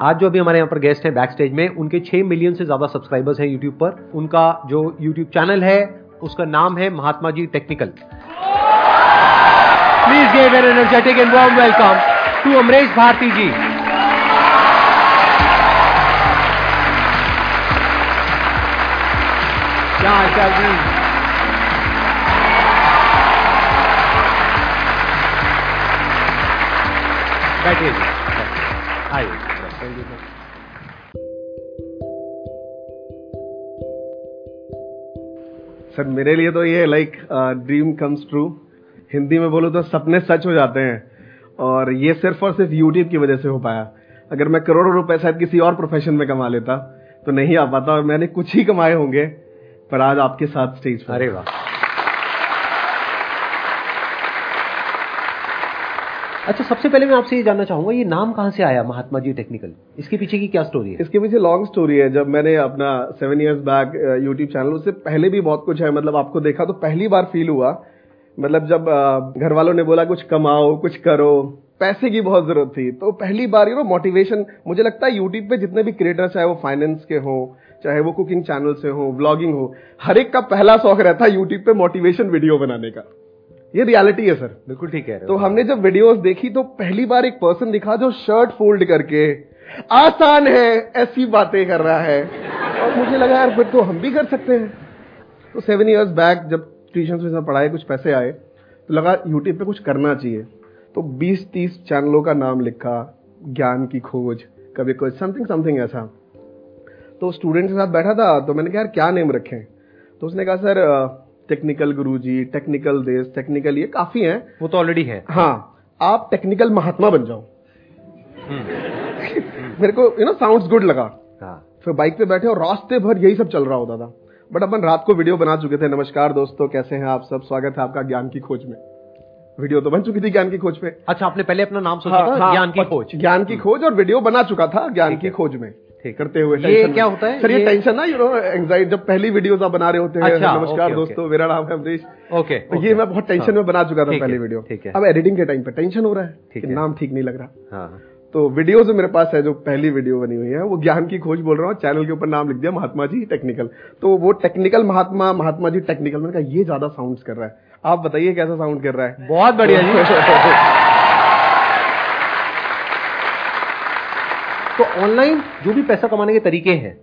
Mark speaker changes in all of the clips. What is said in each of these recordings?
Speaker 1: आज जो अभी हमारे यहाँ पर गेस्ट हैं बैक स्टेज में, उनके छह मिलियन से ज़्यादा सब्सक्राइबर्स हैं यूट्यूब पर। उनका जो यूट्यूब चैनल है, उसका नाम है Mahatma ji technical please give an energetic and warm welcome to Amresh Bharti ji जी? बैठिए आइए। थैंक यू
Speaker 2: सर सर मेरे लिए तो ये like dream comes true Hindi में बोलो तो सपने सच हो जाते हैं। और ये सिर्फ़ और सिर्फ़ यूट्यूब की वजह से हो पाया। अगर मैं करोड़ों रुपए शायद किसी और प्रोफेशन में कमा लेता तो नहीं आ पाता और मैंने कुछ ही कमाए होंगे पर आज आपके साथ स्टेज पर।
Speaker 1: अरे वाह। अच्छा सबसे पहले मैं आपसे ये जानना चाहूँगा, ये नाम कहाँ से आया महात्मा जी टेक्निकल इसके पीछे की क्या स्टोरी है?
Speaker 2: इसके पीछे लॉन्ग स्टोरी है। जब मैंने अपना seven years back YouTube channel उससे पहले भी बहुत कुछ है मतलब आपको देखा तो पहली बार फील हुआ। मतलब जब घर वालों ने बोला, कुछ कमाओ, कुछ करो। पैसे की बहुत ज़रूरत थी। तो पहली बार यू नो मोटिवेशन मुझे लगता है यूट्यूब पे जितने भी क्रिएटर चाहे वो फाइनेंस के हो, चाहे वो कुकिंग चैनल से हो व्लॉगिंग हो, हर एक का पहला शौक रहता है यूट्यूब पे मोटिवेशन वीडियो बनाने का। ये रियलिटी है सर
Speaker 1: बिल्कुल ठीक है।
Speaker 2: तो हमने जब वीडियोस देखी तो पहली बार एक पर्सन दिखा जो शर्ट फोल्ड करके आसान है ऐसी बातें कर रहा है। और मुझे लगा यार फिर तो हम भी कर सकते हैं। तो सेवन इयर्स बैक जब ट्यूशन में पढ़ाए कुछ पैसे आए तो लगा यूट्यूब पे कुछ करना चाहिए। तो 20-30 चैनलों का नाम लिखा ज्ञान की खोज कभी कुछ समथिंग समथिंग ऐसा। तो स्टूडेंट के साथ बैठा था तो मैंने कहा यार क्या नेम रखें? तो उसने कहा सर टेक्निकल गुरुजी टेक्निकल देश टेक्निकल ये काफ़ी हैं।
Speaker 1: वो तो ऑलरेडी है।
Speaker 2: हाँ आप टेक्निकल महात्मा बन जाओ। मेरे को यू नो साउंड्स गुड लगा।
Speaker 1: हाँ।
Speaker 2: फिर बाइक पे बैठे और रास्ते भर यही सब चल रहा होता था बट अपन रात को वीडियो बना चुके थे। नमस्कार दोस्तों कैसे हैं आप सब? स्वागत है आपका ज्ञान की खोज में। वीडियो तो बन चुकी थी ज्ञान की खोज में।
Speaker 1: अच्छा आपने पहले अपना नाम सोचा
Speaker 2: हाँ,
Speaker 1: था
Speaker 2: हाँ,
Speaker 1: ज्ञान की खोज।
Speaker 2: ज्ञान की खोज और वीडियो बना चुका था ज्ञान की खोज में।
Speaker 1: ठीक।
Speaker 2: करते हुए
Speaker 1: ये क्या होता है?
Speaker 2: सर ये
Speaker 1: ये-
Speaker 2: टेंशन ना यू नो एंजाइटी जब पहली वीडियोस आप बना रहे होते हैं।
Speaker 1: अच्छा,
Speaker 2: नमस्कार
Speaker 1: ओके,
Speaker 2: दोस्तों मेरा नाम है अमरीश।
Speaker 1: ओके
Speaker 2: तो ये मैं बहुत टेंशन में बना चुका था
Speaker 1: है,
Speaker 2: पहली वीडियो
Speaker 1: ठीक है।
Speaker 2: अब एडिटिंग के टाइम पे टेंशन हो रहा है
Speaker 1: ठीक है।
Speaker 2: नाम ठीक नहीं लग रहा।
Speaker 1: हाँ।
Speaker 2: तो वीडियो जो मेरे पास है जो पहली वीडियो बनी हुई है वो ज्ञान की खोज बोल रहा हूँ। चैनल के ऊपर नाम लिख दिया महात्मा जी टेक्निकल तो वो टेक्निकल महात्मा महात्मा जी टेक्निकल मैंने कहा ये ज़्यादा साउंड कर रहा है। आप बताइए कैसा साउंड कर रहा है।
Speaker 1: बहुत बढ़िया जी। तो ऑनलाइन जो भी पैसा कमाने के तरीके हैं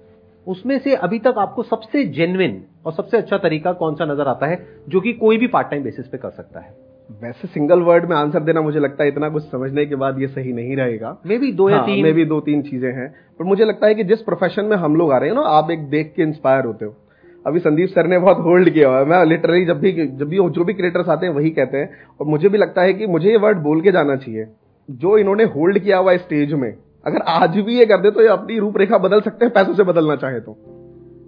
Speaker 1: उसमें से अभी तक आपको सबसे जेन्युइन और सबसे अच्छा तरीका कौन सा नज़र आता है जो कि कोई भी पार्ट टाइम बेसिस पे कर सकता है।
Speaker 2: वैसे सिंगल वर्ड में आंसर देना मुझे लगता है इतना कुछ समझने के बाद ये सही नहीं रहेगा।
Speaker 1: मे बी दो या
Speaker 2: हाँ,
Speaker 1: तीन।
Speaker 2: में भी दो तीन चीज़ें हैं। पर मुझे लगता है कि जिस प्रोफेशन में हम लोग आ रहे हैं ना आप एक देख के इंस्पायर होते हो। अभी संदीप सर ने बहुत होल्ड किया हुआ है। मैं लिटरली जब भी जब भी जो भी क्रिएटर्स आते हैं वही कहते हैं। और मुझे भी लगता है कि मुझे ये वर्ड बोल के जाना चाहिए। जो इन्होंने होल्ड किया हुआ है स्टेज में अगर आज भी ये कर दे तो ये अपनी रूपरेखा बदल सकते हैं पैसों से बदलना चाहे तो।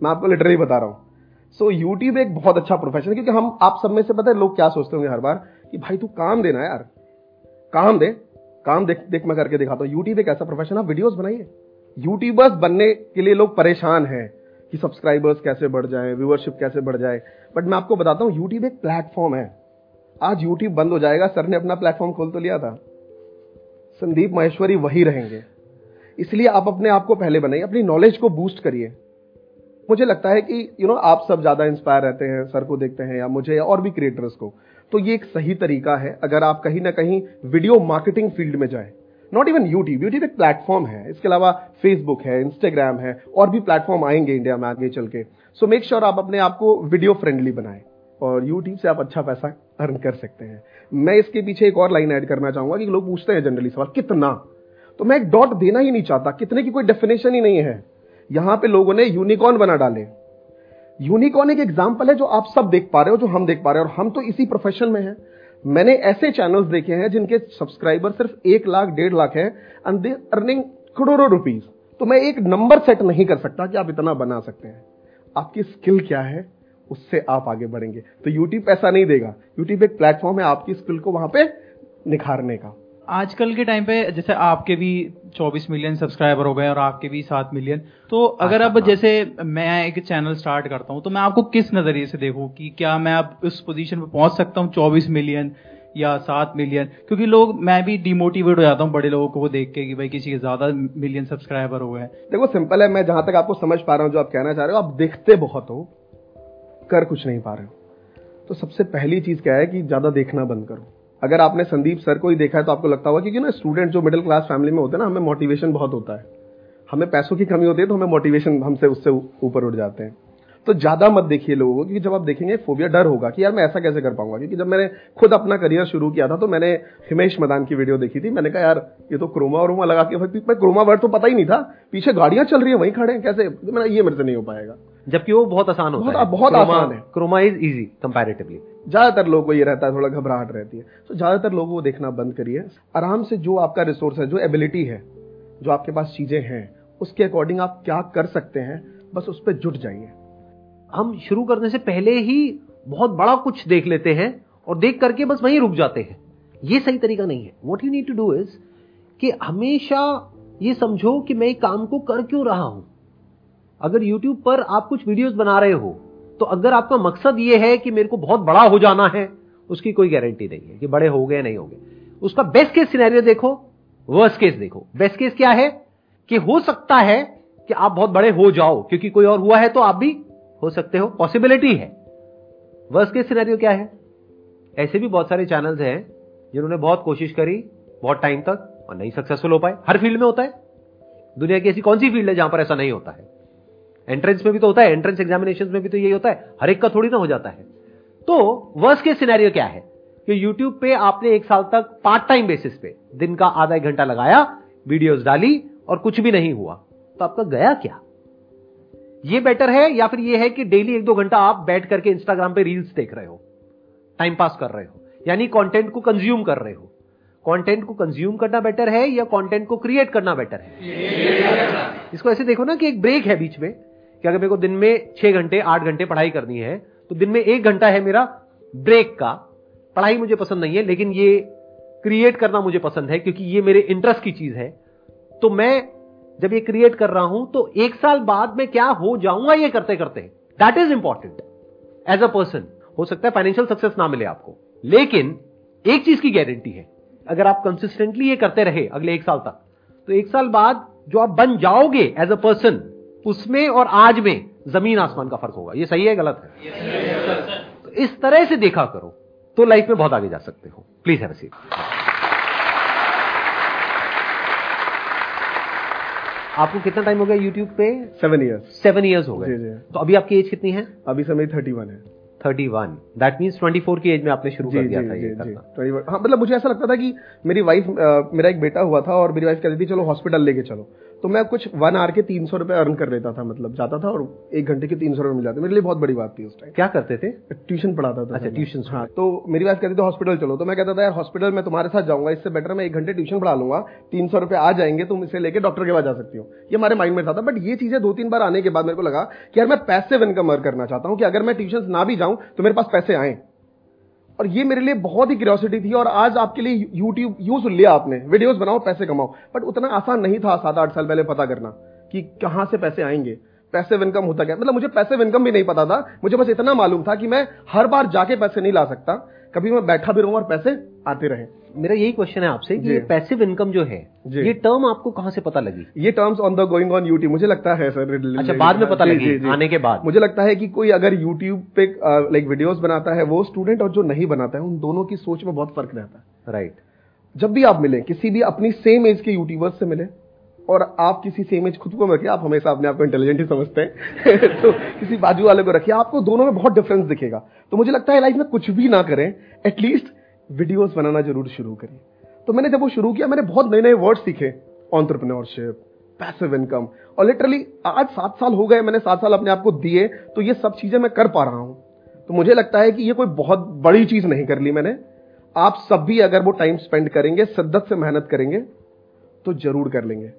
Speaker 2: मैं आपको लिटरली बता रहा हूँ। सो so, यूट्यूब एक बहुत अच्छा प्रोफेशन है क्योंकि हम आप सब में से पता है लोग क्या सोचते होंगे हर बार कि भाई तू काम देना यार। काम दे काम देख देख मैं करके दिखाता हूँ। यूट्यूब एक ऐसा प्रोफेशन आप वीडियोस बनाइए। यूट्यूबर्स बनने के लिए लोग परेशान हैं कि सब्सक्राइबर्स कैसे बढ़ जाए व्यूअरशिप कैसे बढ़ जाए। बट मैं आपको बताता हूँ यूट्यूब एक प्लेटफॉर्म है। आज यूट्यूब बंद हो जाएगा सर ने अपना प्लेटफॉर्म खोल तो लिया था। संदीप महेश्वरी वही रहेंगे। इसलिए आप अपने आप को पहले बनाइए, अपनी नॉलेज को बूस्ट करिए। मुझे लगता है कि यू नो आप सब ज़्यादा इंस्पायर रहते हैं सर को देखते हैं या मुझे या और भी क्रिएटर्स को। तो ये एक सही तरीका है, अगर आप कहीं ना कहीं वीडियो मार्केटिंग फ़ील्ड में जाए। नॉट इवन यूट्यूब यूट्यूब एक प्लेटफॉर्म है, इसके अलावा फेसबुक है इंस्टाग्राम है, और भी प्लेटफॉर्म आएँगे इंडिया में आगे चल के। सो मेक श्योर आप अपने आप को वीडियो फ्रेंडली बनाएँ, और यूट्यूब से आप अच्छा पैसा अर्न कर सकते हैं। मैं इसके पीछे एक और लाइन ऐड करना चाहूँगा कि लोग पूछते हैं जनरली सवाल, कितना? तो मैं एक डॉट देना ही नहीं चाहता। कितने की कोई डेफिनेशन ही नहीं है। यहाँ पे लोगों ने यूनिकॉर्न बना डाले। यूनिकॉर्न एक एग्ज़ाम्पल है जो आप सब देख पा रहे हो, जो हम देख पा रहे हो, और हम तो इसी प्रोफेशन में हैं। मैंने ऐसे चैनल्स देखे हैं जिनके सब्सक्राइबर सिर्फ़ एक लाख, डेढ़ लाख है एंड दे अर्निंग करोड़ों रुपीज़ तो मैं एक नंबर सेट नहीं कर सकता कि आप इतना बना सकते हैं। आपकी स्किल क्या है? उससे आप आगे बढ़ेंगे। तो यूट्यूब पैसा नहीं देगा। यूट्यूब एक प्लेटफॉर्म है आपकी स्किल को वहाँ पे निखारने का।
Speaker 3: आजकल के टाइम पे जैसे आपके भी 24 मिलियन सब्सक्राइबर हो गए और आपके भी 7 मिलियन तो अगर अब जैसे मैं एक चैनल स्टार्ट करता हूँ तो मैं आपको किस नज़रिए से देखूँ कि क्या मैं अब उस पोजीशन पे पहुँच सकता हूँ 24 मिलियन या सात मिलियन? क्योंकि लोग मैं भी डिमोटिवेट हो जाता हूँ बड़े लोगों को देख के कि भाई किसी के ज़्यादा मिलियन सब्सक्राइबर हो गए
Speaker 2: देखो सिंपल है मैं जहाँ तक आपको समझ पा रहा हूँ जो आप कहना चाह रहे हो आप देखते बहुत हो कर कुछ नहीं पा रहे हो। तो सबसे पहली चीज़ क्या है कि ज़्यादा देखना बंद करो। अगर आपने संदीप सर को ही देखा है तो आपको लगता होगा क्योंकि ना स्टूडेंट जो मिडिल क्लास फैमिली में होते हैं ना, हमें मोटिवेशन बहुत होता है। हमें पैसों की कमी होती है तो हमें मोटिवेशन हमसे, उससे ऊपर उठ जाते हैं। तो ज़्यादा मत देखिए लोगों को, क्योंकि जब आप देखेंगे फोबिया डर होगा कि यार मैं ऐसा कैसे कर पाऊँगा? क्योंकि जब मैंने खुद अपना करियर शुरू किया था तो मैंने हिमेश मदान की वीडियो देखी थी। मैंने कहा, यार, ये तो क्रोमा वरोमा लगा के, भाई क्रोमा वर्ड तो पता ही नहीं था। पीछे गाड़ियाँ चल रही है, वहीं खड़े हैं, कैसे? मैंने ये मेरे से नहीं हो पाएगा।
Speaker 1: जबकि वो बहुत आसान होता
Speaker 2: बहुत,
Speaker 1: है।
Speaker 2: बहुत आसान है।
Speaker 1: क्रोमा इज़ इजी कंपैरेटिवली
Speaker 2: ज़्यादातर लोगों को ये रहता है थोड़ा घबराहट रहती है। तो ज़्यादातर लोगों को देखना बंद करिए। आराम से जो आपका रिसोर्स है जो एबिलिटी है जो आपके पास चीज़ें हैं उसके अकॉर्डिंग आप क्या कर सकते हैं बस उस पर जुट जाइए।
Speaker 1: हम शुरू करने से पहले ही बहुत बड़ा कुछ देख लेते हैं और देख करके बस वहीं रुक जाते हैं। ये सही तरीका नहीं है। What you need to do is कि हमेशा ये समझो कि मैं काम को कर क्यों रहा हूँ। अगर YouTube पर आप कुछ वीडियोस बना रहे हो तो अगर आपका मकसद ये है कि मेरे को बहुत बड़ा हो जाना है, उसकी कोई गारंटी नहीं है कि बड़े हो गए, नहीं हो गए। उसका बेस्ट केस सिनेरियो देखो वर्स्ट केस देखो। बेस्ट केस क्या है? कि हो सकता है कि आप बहुत बड़े हो जाओ, क्योंकि कोई और हुआ है तो आप भी हो सकते हो। पॉसिबिलिटी है। वर्स्ट केस सिनेरियो क्या है? ऐसे भी बहुत सारे चैनल्स हैं, जिन्होंने बहुत कोशिश करी, बहुत टाइम तक, और नहीं सक्सेसफुल हो पाए। हर फ़ील्ड में होता है। दुनिया की ऐसी कौन सी फ़ील्ड है जहाँ पर ऐसा नहीं होता है? एंट्रेंस में भी तो होता है एंट्रेंस एग्जामिनेशन में भी तो यही होता है। हर एक का थोड़ी ना हो जाता है। तो वर्स्ट के सिनेरियो क्या है? कि यूट्यूब पे आपने एक साल तक पार्ट टाइम बेसिस पे दिन का आधा एक घंटा लगाया वीडियोस डाली और कुछ भी नहीं हुआ। तो आपका गया क्या? ये बेटर है या फिर ये है कि डेली एक दो घंटा आप बैठ करके इंस्टाग्राम पे रील्स देख रहे हो टाइम पास कर रहे हो, यानी कंटेंट को कंज्यूम कर रहे हो। कंटेंट को कंज्यूम करना बेटर है या कंटेंट को क्रिएट करना बेटर है? इसको ऐसे देखो ना कि एक ब्रेक है बीच में। कि अगर मेरे को दिन में छह घंटे, आठ घंटे पढ़ाई करनी है तो दिन में एक घंटा है मेरा ब्रेक का। पढ़ाई मुझे पसंद नहीं है, लेकिन ये क्रिएट करना मुझे पसंद है, क्योंकि ये मेरे इंटरेस्ट की चीज़ है। तो मैं जब ये क्रिएट कर रहा हूँ तो एक साल बाद में क्या हो जाऊँगा ये करते करते that is important as a person हो सकता है फाइनेंशियल सक्सेस ना मिले आपको। लेकिन एक चीज़ की गारंटी है, अगर आप कंसिस्टेंटली ये करते रहे अगले एक साल तक तो एक साल बाद जो आप बन जाओगे एज अ पर्सन उसमें और आज में ज़मीन आसमान का फ़र्क होगा। ये सही है गलत है? तो इस तरह से देखा करो तो लाइफ में बहुत आगे जा सकते हो। प्लीज़ हैव सीट आपको कितना टाइम हो गया यूट्यूब पे?
Speaker 2: सेवन ईयर्स
Speaker 1: सेवन ईयर्स हो गए। तो अभी आपकी एज कितनी है?
Speaker 2: अभी समय थर्टी वन है।
Speaker 1: Thirty one that means twenty four की एज में आपने शुरू कर दिया था ये
Speaker 2: करना। हाँ मतलब मुझे ऐसा लगता था कि मेरी वाइफ मेरा एक बेटा हुआ था और मेरी वाइफ कहती थी चलो हॉस्पिटल लेके चलो। तो मैं कुछ वन आवर के तीन सौ रुपए अर्न कर लेता था मतलब जाता था और एक घंटे के तीन सौ रुपए मिल जाते। मेरे लिए बहुत बड़ी बात थी उस टाइम
Speaker 1: क्या करते थे?
Speaker 2: ट्यूशन पढ़ाता था
Speaker 1: अच्छा ट्यूशन
Speaker 2: हाँ तो मेरी बात कहती थी हॉस्पिटल चलो। तो मैं कहता था यार हॉस्पिटल में तुम्हारे साथ जाऊँगा इससे बेटर मैं एक घंटे ट्यूशन पढ़ा लूँगा। तीन सौ रुपए आ जाएँगे तुम इसे लेकर डॉक्टर के पास जा सकती हो। ये हमारे माइंड में था बट ये चीज़ें दो तीन बार आने के बाद मेरे को लगा कि यार मैं पैसे इनकम अर्न करना चाहता हूँ कि अगर मैं ट्यूशन ना भी जाऊँ तो मेरे पास पैसे आए। और ये मेरे लिए बहुत ही क्यूरियोसिटी थी और आज आपके लिए यूट्यूब यूज़ लिया आपने। वीडियोस बनाओ, पैसे कमाओ। बट उतना आसान नहीं था सात आठ साल पहले पता करना कि कहाँ से पैसे आएँगे। पैसे इनकम होता क्या? मतलब मुझे पैसे इनकम भी नहीं पता था। मुझे बस इतना मालूम था कि मैं हर बार जाके पैसे नहीं ला सकता। कभी मैं बैठा भी रहूँ और पैसे आते रहे।
Speaker 1: मेरा यही क्वेश्चन है आपसे कि ये पैसिव इनकम जो है ये टर्म आपको कहाँ से पता लगी?
Speaker 2: ये terms on the going on YouTube मुझे लगता है सर
Speaker 1: अच्छा बाद में पता लगी आने के बाद।
Speaker 2: मुझे लगता है कि कोई अगर यूट्यूब पे लाइक वीडियोस बनाता है वो स्टूडेंट और जो नहीं बनाता है उन दोनों की सोच में बहुत फ़र्क रहता
Speaker 1: है। राइट
Speaker 2: जब भी आप मिले किसी भी अपनी सेम एज के यूट्यूबर्स से मिले और आप किसी सेम एज खुद को रखिए आप हमेशा अपने आप को इंटेलिजेंट ही समझते हैं तो किसी बाजू वाले को रखिए आपको दोनों में बहुत डिफरेंस दिखेगा। तो मुझे लगता है लाइफ में कुछ भी ना करें एटलीस्ट वीडियोस बनाना ज़रूर शुरू करिए तो मैंने जब वो शुरू किया, मैंने बहुत नए नए वर्ड सीखे ऑन्टरप्रनोरशिप पैसिव इनकम और लिटरली आज सात साल हो गए, मैंने सात साल अपने आप को दिए तो ये सब चीज़ें मैं कर पा रहा हूँ। तो मुझे लगता है कि ये कोई बहुत बड़ी चीज़ नहीं कर ली मैंने। आप सब भी अगर वो टाइम स्पेंड करेंगे, शिद्दत से मेहनत करेंगे तो ज़रूर कर लेंगे।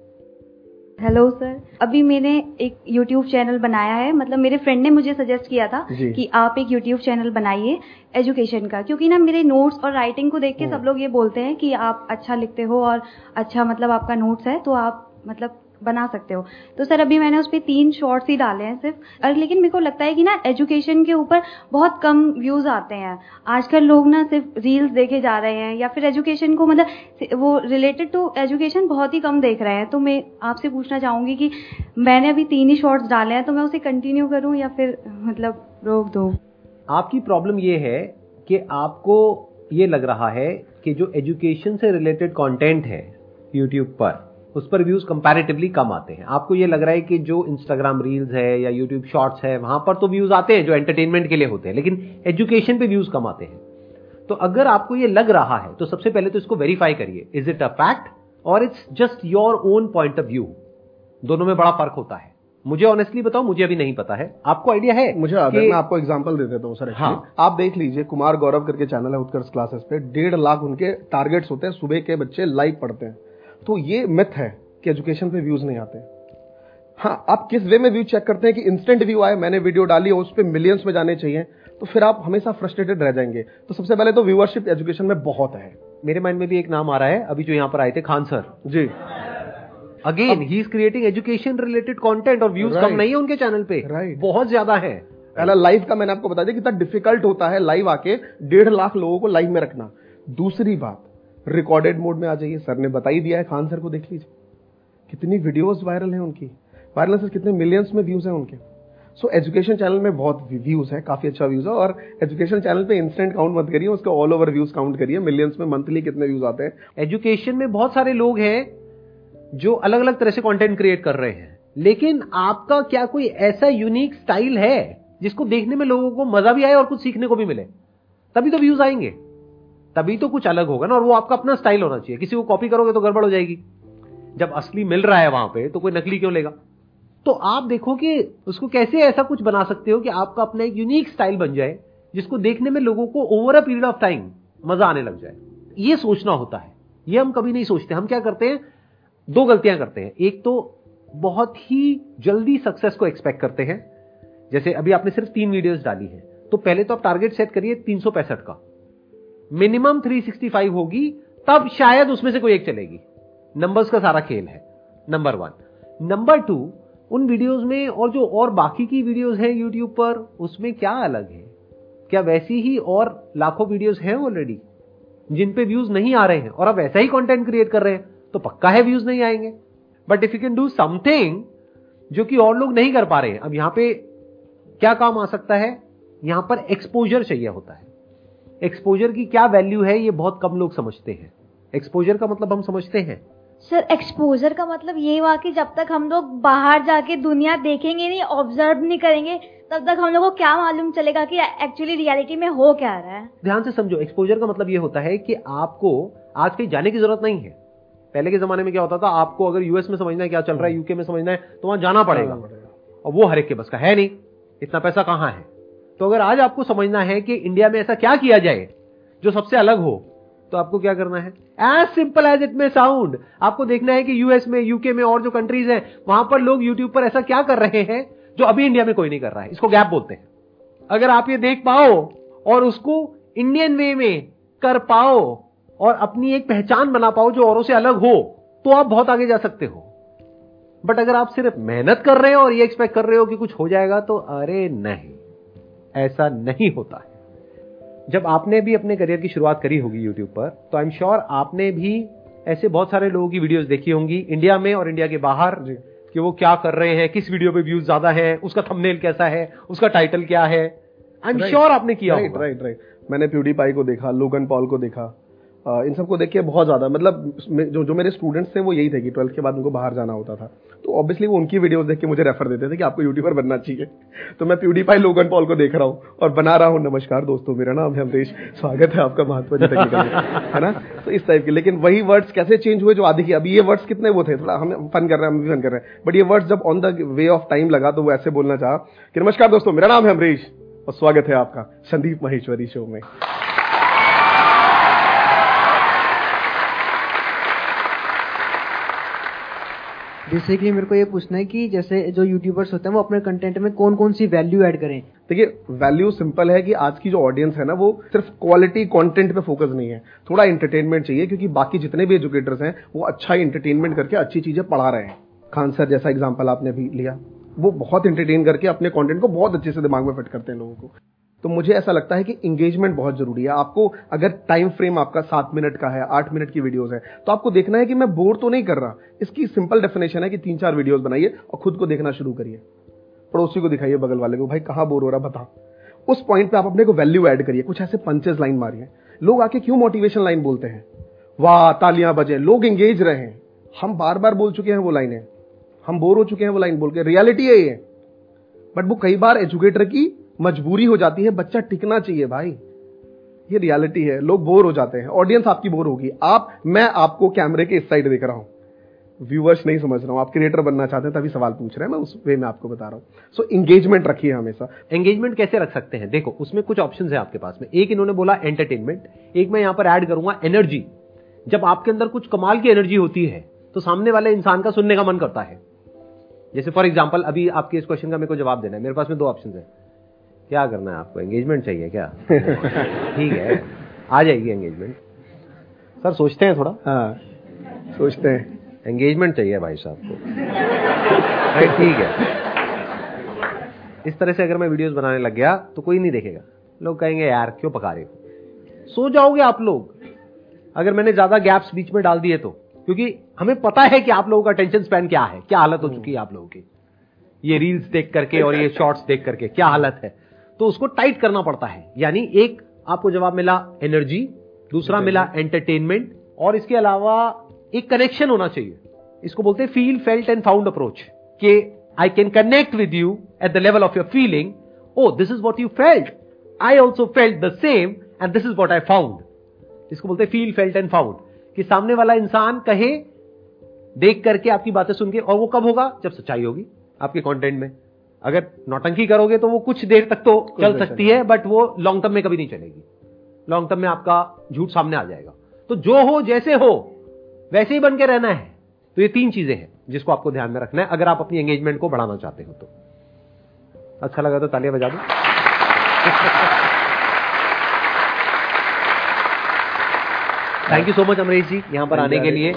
Speaker 4: हेलो सर अभी मैंने एक यूट्यूब चैनल बनाया है। मतलब मेरे फ्रेंड ने मुझे सजेस्ट किया था कि आप एक यूट्यूब चैनल बनाइए एजुकेशन का। क्योंकि ना मेरे नोट्स और राइटिंग को देख के सब लोग ये बोलते हैं कि आप अच्छा लिखते हो और अच्छा मतलब आपका नोट्स है तो आप मतलब बना सकते हो। तो सर, अभी मैंने उस पर तीन शॉर्ट्स ही डाले हैं सिर्फ़। और लेकिन मेरे को लगता है कि ना एजुकेशन के ऊपर बहुत कम व्यूज़ आते हैं। आजकल लोग ना सिर्फ़ रील्स देखे जा रहे हैं या फिर एजुकेशन को मतलब वो रिलेटेड टू एजुकेशन बहुत ही कम देख रहे हैं। तो मैं आपसे पूछना चाहूँगी कि मैंने अभी तीन ही शॉर्ट्स डाले हैं तो मैं उसे कंटिन्यू करूँ या फिर मतलब रोक दो?
Speaker 1: आपकी प्रॉब्लम ये है कि आपको ये लग रहा है कि जो एजुकेशन से रिलेटेड कंटेंट है यूट्यूब पर उस पर व्यूज़ कंपैरेटिवली कम आते हैं। आपको ये लग रहा है कि जो इंस्टाग्राम रील्स है या यूट्यूब शॉर्ट्स है वहाँ पर तो व्यूज़ आते हैं जो एंटरटेनमेंट के लिए होते हैं लेकिन एजुकेशन पे व्यूज़ कम आते हैं। तो अगर आपको ये लग रहा है तो सबसे पहले तो इसको वेरीफाई करिए। इज़ इट अ फैक्ट और it's just your own point of view दोनों में बड़ा फ़र्क होता है। मुझे ऑनेस्टली बताओ मुझे अभी नहीं पता है। आपको आइडिया है
Speaker 2: मुझे कि... मैं आपको एग्जांपल दे देता हूँ सर हाँ। आप देख लीजिए कुमार गौरव करके चैनल है उत्कर्ष क्लासेस पे। डेढ़ लाख उनके टारगेट्स होते हैं सुबह के बच्चे लाइव पढ़ते हैं। तो ये मिथ है कि एजुकेशन पे व्यूज़ नहीं आते। हाँ आप किस वे में व्यू चेक करते हैं कि इंस्टेंट व्यू आए मैंने वीडियो डाली और उस पर मिलियंस में जाने चाहिए तो फिर आप हमेशा फ्रस्ट्रेटेड रह जाएँगे। तो सबसे पहले तो व्यूअरशिप एजुकेशन में बहुत है।
Speaker 1: मेरे माइंड में भी एक नाम आ रहा है अभी जो यहाँ पर आए थे Khan sir.
Speaker 2: Ji.
Speaker 1: Again he is creating education related content और व्यूज़ कम नहीं है उनके चैनल पे।
Speaker 2: Right.
Speaker 1: बहुत ज़्यादा है।
Speaker 2: पहला लाइव का मैंने आपको बता दिया कितना डिफ़िकल्ट होता है लाइव आके डेढ़ लाख लोगों को लाइव में रखना। दूसरी बात रिकॉर्डेड मोड में आ जाइए। सर ने बता ही दिया है। खान सर को देख लीजिए। कितनी वीडियोस वायरल हैं उनकी। वायरल सर कितने मिलियंस में व्यूज़ हैं उनके। सो एजुकेशन चैनल में बहुत व्यूज़ है। काफ़ी अच्छा व्यूज़ है। और एजुकेशन चैनल पे इंस्टेंट काउंट मत करिए। उसका ऑल ओवर व्यूज़ काउंट करिए। मिलियंस में मंथली कितने व्यूज़ आते हैं।
Speaker 1: एजुकेशन में बहुत सारे लोग हैं जो अलग अलग तरह से कंटेंट क्रिएट कर रहे हैं। लेकिन आपका क्या कोई ऐसा यूनिक स्टाइल है जिसको देखने में लोगों को मज़ा भी आए और कुछ सीखने को भी मिले? तभी तो व्यूज़ आएँगे। तभी तो कुछ अलग होगा ना, और वो आपका अपना स्टाइल होना चाहिए। किसी को कॉपी करोगे तो गड़बड़ हो जाएगी। जब असली मिल रहा है वहाँ पे तो कोई नकली क्यों लेगा? तो आप देखो कि उसको कैसे ऐसा कुछ बना सकते हो कि आपका अपना एक यूनिक स्टाइल बन जाए, जिसको देखने में लोगों को over a period of time मज़ा आने लग जाए। ये सोचना होता है। ये हम कभी नहीं सोचते। हम क्या करते हैं? दो गलतियाँ करते हैं। एक तो बहुत ही जल्दी सक्सेस को एक्सपेक्ट करते हैं। जैसे अभी आपने सिर्फ़ तीन वीडियोस डाली है। तो पहले तो आप टारगेट सेट करिए तीन सौ पैंसठ का। मिनिमम 365 होगी, तब शायद उसमें से कोई एक चलेगी। नंबर्स का सारा खेल है। नंबर वन नंबर टू उन वीडियोस में और जो और बाकी की वीडियोस हैं यूट्यूब पर, उसमें क्या अलग है? क्या वैसी ही और लाखों वीडियोस हैं ऑलरेडी जिन पे व्यूज़ नहीं आ रहे हैं? और आप ऐसा ही कंटेंट क्रिएट कर रहे हैं तो पक्का है व्यूज़ नहीं आएँगे? But if you can do something जो कि और लोग नहीं कर पा रहे हैं, अब यहाँ पे क्या काम आ सकता है? यहाँ पर एक्सपोजर चाहिए होता है। एक्सपोजर की क्या वैल्यू है ये बहुत कम लोग समझते हैं। एक्सपोजर का मतलब हम समझते हैं।
Speaker 5: सर एक्सपोजर का मतलब ये हुआ कि जब तक हम लोग बाहर जाके दुनिया देखेंगे नहीं ऑब्ज़र्व नहीं करेंगे तब तक हम लोग को क्या मालूम चलेगा कि एक्चुअली रियलिटी में हो क्या रहा है।
Speaker 1: ध्यान से समझो एक्सपोजर का मतलब ये होता है कि आपको आज कहीं जाने की ज़रूरत नहीं है। पहले के जमाने में क्या होता था आपको अगर यूएस में समझना है क्या चल रहा है यूके में समझना है तो वहाँ जाना पड़ेगा। और वो हर एक के बस का है नहीं। इतना पैसा कहाँ है? तो अगर आज आपको समझना है कि इंडिया में ऐसा क्या किया जाए, जो सबसे अलग हो तो आपको क्या करना है? As simple as it may sound आपको देखना है कि यूएस में यूके में और जो कंट्रीज़ हैं, वहाँ पर लोग यूट्यूब पर ऐसा क्या कर रहे हैं, जो अभी इंडिया में कोई नहीं कर रहा है। इसको गैप बोलते हैं। अगर आप ये देख पाओ और उसको इंडियन वे में कर पाओ और अपनी एक पहचान बना पाओ जो औरों से अलग हो तो आप बहुत आगे जा सकते हो। बट अगर आप सिर्फ़ मेहनत कर रहे हो और ये एक्सपेक्ट कर रहे हो कि कुछ हो जाएगा तो अरे नहीं। ऐसा नहीं होता है। जब आपने भी अपने करियर की शुरुआत करी होगी यूट्यूब पर तो आई एम श्योर आपने भी ऐसे बहुत सारे लोगों की वीडियोस देखी होंगी इंडिया में और इंडिया के बाहर कि वो क्या कर रहे हैं किस वीडियो पे व्यूज़ ज़्यादा है उसका थंबनेल कैसा है उसका टाइटल क्या है। आई एम श्योर आपने किया
Speaker 2: राइट राइट राइट मैंने प्यूडी पाई को देखा लोगन पॉल को देखा। इन सबको देख के बहुत ज़्यादा मतलब जो जो मेरे स्टूडेंट्स थे वो यही थे कि ट्वेल्थ के बाद उनको बाहर जाना होता था। तो ऑब्वियसली वो उनकी वीडियोस देख के मुझे रेफर देते थे कि आपको यूट्यूबर बनना चाहिए। तो मैं प्यूडीफाई लोगन पॉल को देख रहा हूँ और बना रहा हूँ। नमस्कार दोस्तों, मेरा नाम है अमरीश स्वागत है आपका महात्मा जी है ना? तो इस टाइप के। लेकिन वही वर्ड्स कैसे चेंज हुए जो आदि की? अभी ये वर्ड्स कितने वो थे? थोड़ा हम फन कर रहे हैं, हम भी फन कर रहे हैं। बट ये वर्ड्स जब on the way of time लगा तो वो ऐसे बोलना चाहा कि, नमस्कार दोस्तों, मेरा नाम है अमरीश और स्वागत है आपका संदीप महेश्वरी शो में।
Speaker 6: बेसिकली मेरे को ये पूछना है कि जैसे जो यूट्यूबर्स होते हैं, वो अपने कंटेंट में कौन कौन सी वैल्यू ऐड करें?
Speaker 2: देखिए वैल्यू सिंपल है कि आज की जो ऑडियंस है ना, वो सिर्फ़ क्वालिटी कंटेंट पे फोकस नहीं है। थोड़ा एंटरटेनमेंट चाहिए, क्योंकि बाकी जितने भी एजुकेटर्स हैं, वो अच्छा इंटरटेनमेंट करके अच्छी चीज़ें पढ़ा रहे हैं। खान सर जैसा एग्ज़ाम्पल आपने अभी लिया, वो बहुत एंटरटेन करके अपने कंटेंट को बहुत अच्छे से दिमाग में फिट करते हैं लोगों को। तो मुझे ऐसा लगता है कि इंगेजमेंट बहुत ज़रूरी है। आपको अगर टाइम फ्रेम आपका सात मिनट का है, आठ मिनट की वीडियोस है तो आपको देखना है कि मैं बोर तो नहीं कर रहा। इसकी सिंपल डेफिनेशन है कि तीन चार वीडियोस बनाइए और खुद को देखना शुरू करिए। पड़ोसी को दिखाइए बगल वाले को, भाई, कहाँ बोर हो रहा बता। उस पॉइंट पे आप अपने को वैल्यू ऐड करिए। कुछ ऐसे पंचेस लाइन मारिए। लोग आके क्यों मोटिवेशन लाइन बोलते हैं? वाह, तालियाँ बजे। लोग एंगेज रहे हम बार बार बोल चुके हैं वो लाइनें हम बोर हो चुके हैं वो लाइन बोल के। रियलिटी है ये। बट वो कई बार एजुकेटर की मजबूरी हो जाती है, बच्चा टिकना चाहिए भाई। ये रियलिटी है, लोग बोर हो जाते हैं ऑडियंस आपकी बोर होगी। आप, मैं आपको कैमरे के इस साइड देख रहा हूँ। व्यूअर्स नहीं समझ रहा हूँ, आप क्रिएटर बनना चाहते हैं तभी सवाल पूछ रहे हैं, मैं उस वे में आपको बता रहा हूँ। सो एंगेजमेंट रखिए हमेशा।
Speaker 1: एंगेजमेंट कैसे रख सकते हैं? देखो, उसमें कुछ ऑप्शन है आपके पास में। एक इन्होंने बोला एंटरटेनमेंट एक मैं यहाँ पर ऐड करूँगा एनर्जी जब आपके अंदर कुछ कमाल की एनर्जी होती है तो सामने वाले इंसान का सुनने का मन करता है। जैसे फॉर एग्ज़ाम्पल अभी आपके इस क्वेश्चन का मेरे को जवाब देना है, मेरे पास में दो ऑप्शन है। क्या करना है आपको? एंगेजमेंट चाहिए क्या? ठीक है। आ जाएगी एंगेजमेंट सर सोचते हैं थोड़ा।
Speaker 2: हाँ सोचते हैं।
Speaker 1: एंगेजमेंट चाहिए भाई साहब को। ठीक है। इस तरह से अगर मैं वीडियोस बनाने लग गया तो कोई नहीं देखेगा। लोग कहेंगे यार क्यों पका रहे हो? सो जाओगे आप लोग। अगर मैंने ज़्यादा गैप्स बीच में डाल दिए तो। क्योंकि हमें पता है कि आप लोगों का टेंशन स्पैन क्या है क्या हालत हो चुकी है आप लोगों की। ये रील्स देख करके और ये शॉर्ट्स देख करके क्या हालत है। तो उसको टाइट करना पड़ता है। यानी एक आपको जवाब मिला एनर्जी दूसरा मिला एंटरटेनमेंट और इसके अलावा एक कनेक्शन होना चाहिए। इसको बोलते हैं feel felt and found approach के I can connect with you at the level of your feeling oh this is what you felt I also felt the same and this is what I found इसको बोलते हैं feel felt and found कि सामने वाला इंसान कहे देख करके आपकी बातें सुन के और वो कब होगा? जब सच्चाई होगी आपके कंटेंट में। अगर नौटंकी करोगे तो वो कुछ देर तक तो चल सकती है बट वो लॉन्ग टर्म में कभी नहीं चलेगी। लॉन्ग टर्म में आपका झूठ सामने आ जाएगा। तो जो हो जैसे हो वैसे ही बन के रहना है। तो ये तीन चीज़ें हैं जिसको आपको ध्यान में रखना है अगर आप अपनी एंगेजमेंट को बढ़ाना चाहते हो तो। अच्छा लगा तो तालियाँ बजा दो। Thank you so much Amrish ji यहाँ पर आने के लिए।